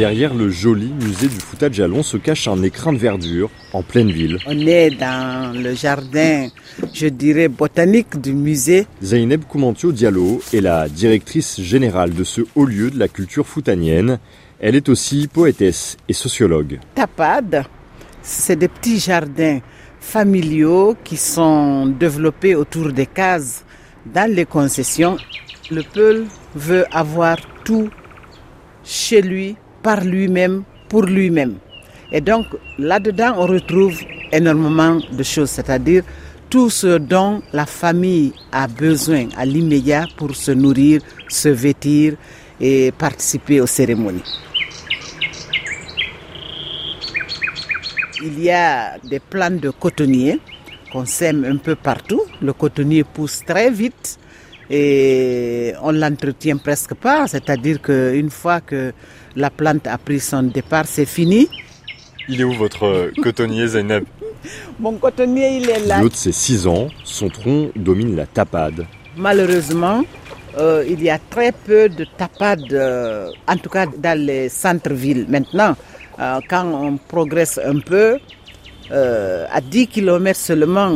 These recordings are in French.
Derrière le joli musée du Fouta Jalon se cache un écrin de verdure en pleine ville. On est dans le jardin, je dirais, botanique du musée. Zaineb Koumantio Diallo est la directrice générale de ce haut lieu de la culture foutanienne. Elle est aussi poétesse et sociologue. Tapade, c'est des petits jardins familiaux qui sont développés autour des cases dans les concessions. Le peuple veut avoir tout chez lui, par lui-même, pour lui-même. Et donc là-dedans, on retrouve énormément de choses, c'est-à-dire tout ce dont la famille a besoin à l'immédiat pour se nourrir, se vêtir et participer aux cérémonies. Il y a des plantes de cotonnier qu'on sème un peu partout. Le cotonnier pousse très vite et on l'entretient presque pas. C'est-à-dire qu'une fois que la plante a pris son départ, c'est fini. Il est où votre cotonnier Zainab Mon cotonnier, il est là. De ses 6 ans, son tronc domine la tapade. Malheureusement, euh, il y a très peu de tapades, euh, en tout cas dans les centres-villes. Maintenant, euh, quand on progresse un peu, à 10 km seulement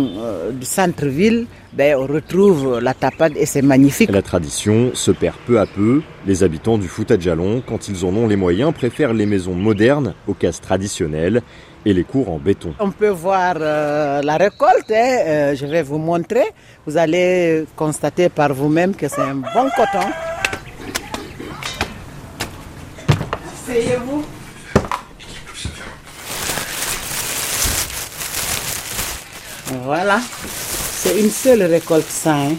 du centre-ville, ben, on retrouve la tapade et c'est magnifique. La tradition se perd peu à peu. Les habitants du Fouta Jalon, quand ils en ont les moyens, préfèrent les maisons modernes aux cases traditionnelles et les cours en béton. On peut voir la récolte, hein. je vais vous montrer. Vous allez constater par vous-même que c'est un bon coton. Asseyez-vous. Voilà, c'est une seule récolte ça. Hein.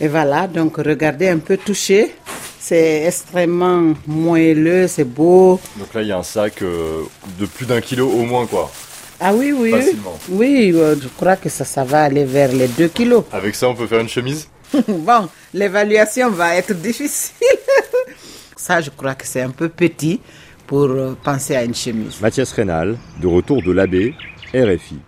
Et voilà, donc regardez un peu touché. C'est extrêmement moelleux, c'est beau. Donc là, il y a un sac euh, de plus d'un kilo au moins, quoi. Ah oui, oui. Facilement. Oui, euh, je crois que ça, ça va aller vers les 2 kilos. Avec ça, on peut faire une chemise? Bon, l'évaluation va être difficile. ça, je crois que c'est un peu petit pour euh, penser à une chemise. Mathias Rénal, de retour de l'abbé, RFI.